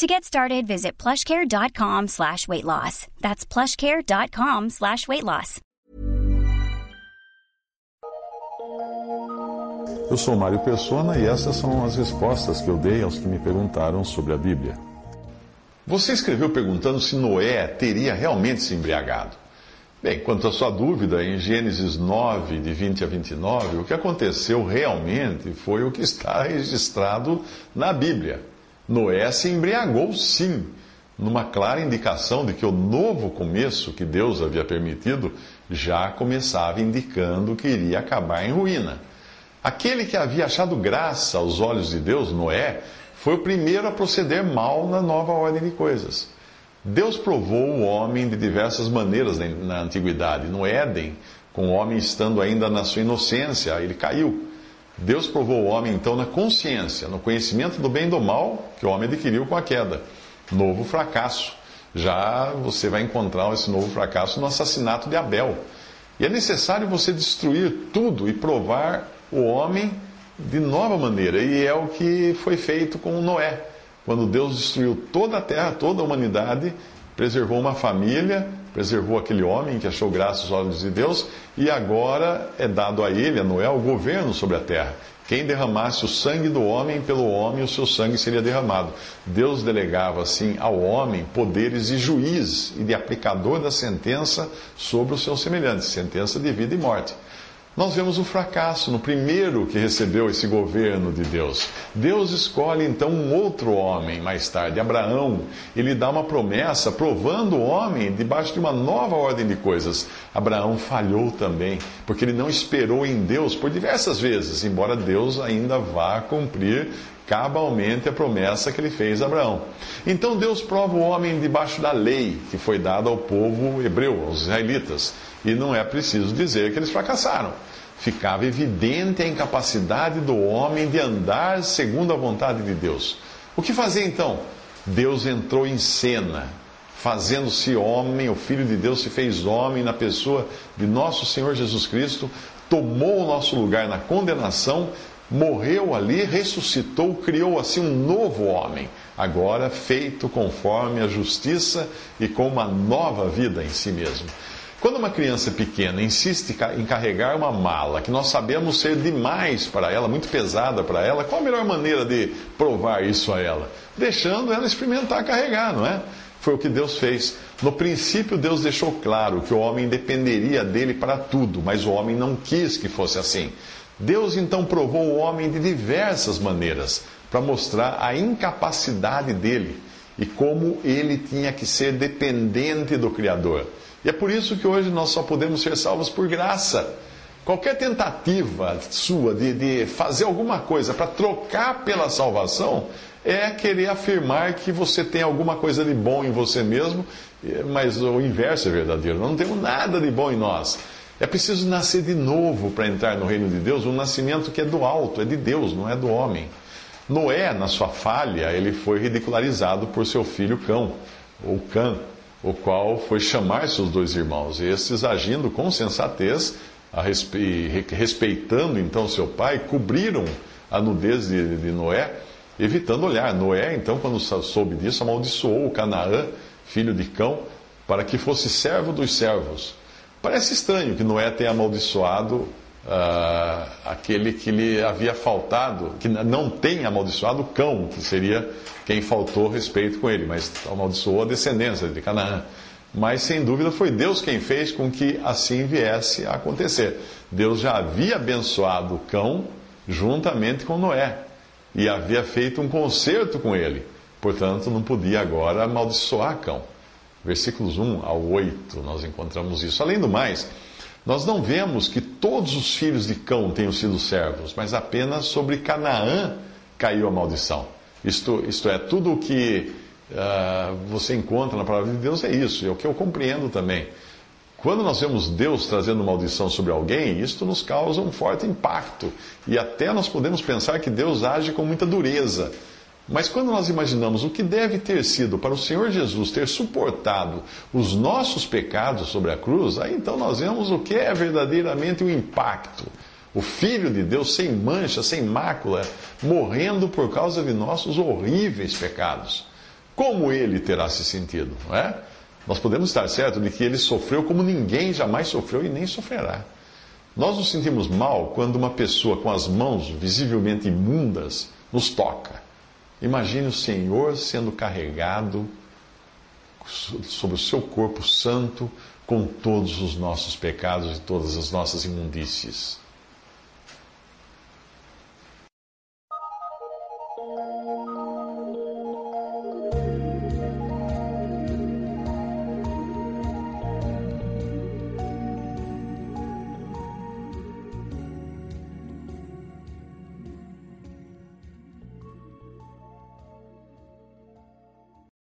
To get started, visit plushcare.com slash weight loss. That's plushcare.com slash weight loss. Eu sou Mário Persona e essas são as respostas que eu dei aos que me perguntaram sobre a Bíblia. Você escreveu perguntando se Noé teria realmente se embriagado. Bem, quanto à sua dúvida, em Gênesis 9, de 20 a 29, o que aconteceu realmente foi o que está registrado na Bíblia. Noé se embriagou sim, numa clara indicação de que o novo começo que Deus havia permitido já começava indicando que iria acabar em ruína. Aquele que havia achado graça aos olhos de Deus, Noé, foi o primeiro a proceder mal na nova ordem de coisas. Deus provou o homem de diversas maneiras na antiguidade. No Éden, com o homem estando ainda na sua inocência, ele caiu. Deus provou o homem então na consciência, no conhecimento do bem e do mal que o homem adquiriu com a queda. Novo fracasso. Já você vai encontrar esse novo fracasso no assassinato de Abel. E é necessário você destruir tudo e provar o homem de nova maneira. E é o que foi feito com Noé. Quando Deus destruiu toda a terra, toda a humanidade, preservou uma família, preservou aquele homem que achou graça aos olhos de Deus, e agora é dado a ele, a Noé, o governo sobre a terra. Quem derramasse o sangue do homem, pelo homem o seu sangue seria derramado. Deus delegava, assim, ao homem poderes de juiz e de aplicador da sentença sobre os seus semelhantes sentença de vida e morte nós vemos o fracasso no primeiro que recebeu esse governo de Deus. Deus escolhe então um outro homem mais tarde, Abraão, e lhe dá uma promessa, provando o homem debaixo de uma nova ordem de coisas. Abraão falhou também, porque ele não esperou em Deus por diversas vezes, embora Deus ainda vá cumprir cabalmente a promessa que ele fez a Abraão. Então Deus prova o homem debaixo da lei que foi dada ao povo hebreu, aos israelitas. E não é preciso dizer que eles fracassaram. Ficava evidente a incapacidade do homem de andar segundo a vontade de Deus. O que fazer então? Deus entrou em cena, fazendo-se homem, o Filho de Deus se fez homem na pessoa de nosso Senhor Jesus Cristo, tomou o nosso lugar na condenação morreu ali, ressuscitou, criou assim um novo homem, agora feito conforme a justiça e com uma nova vida em si mesmo. Quando uma criança pequena insiste em carregar uma mala que nós sabemos ser demais para ela, muito pesada para ela, qual a melhor maneira de provar isso a ela? Deixando ela experimentar carregar, não é? Foi o que Deus fez. No princípio, Deus deixou claro que o homem dependeria dele para tudo, mas o homem não quis que fosse assim. Deus então provou o homem de diversas maneiras para mostrar a incapacidade dele e como ele tinha que ser dependente do Criador. E é por isso que hoje nós só podemos ser salvos por graça. Qualquer tentativa sua de, de fazer alguma coisa para trocar pela salvação é querer afirmar que você tem alguma coisa de bom em você mesmo, mas o inverso é verdadeiro. Nós não temos nada de bom em nós. É preciso nascer de novo para entrar no reino de Deus, um nascimento que é do alto, é de Deus, não é do homem. Noé, na sua falha, ele foi ridicularizado por seu filho Cão, ou Cã, o qual foi chamar seus dois irmãos. E estes, agindo com sensatez, respeitando então seu pai, cobriram a nudez de, de Noé, evitando olhar. Noé, então, quando soube disso, amaldiçoou Canaã, filho de Cão, para que fosse servo dos servos Parece estranho que Noé tenha amaldiçoado uh, aquele que lhe havia faltado, que não tenha amaldiçoado o cão, que seria quem faltou respeito com ele, mas amaldiçoou a descendência de Canaã. Mas sem dúvida foi Deus quem fez com que assim viesse a acontecer. Deus já havia abençoado o cão juntamente com Noé e havia feito um concerto com ele. Portanto, não podia agora amaldiçoar cão versículos 1 ao 8, nós encontramos isso. Além do mais, nós não vemos que todos os filhos de Cão tenham sido servos, mas apenas sobre Canaã caiu a maldição. Isto, isto é, tudo o que uh, você encontra na palavra de Deus é isso, é o que eu compreendo também. Quando nós vemos Deus trazendo maldição sobre alguém, isto nos causa um forte impacto. E até nós podemos pensar que Deus age com muita dureza. Mas quando nós imaginamos o que deve ter sido para o Senhor Jesus ter suportado os nossos pecados sobre a cruz, aí então nós vemos o que é verdadeiramente o impacto. O Filho de Deus sem mancha, sem mácula, morrendo por causa de nossos horríveis pecados. Como ele terá se sentido, não é? Nós podemos estar certos de que ele sofreu como ninguém jamais sofreu e nem sofrerá. Nós nos sentimos mal quando uma pessoa com as mãos visivelmente imundas nos toca. Imagine o Senhor sendo carregado sobre o seu corpo santo com todos os nossos pecados e todas as nossas imundícies.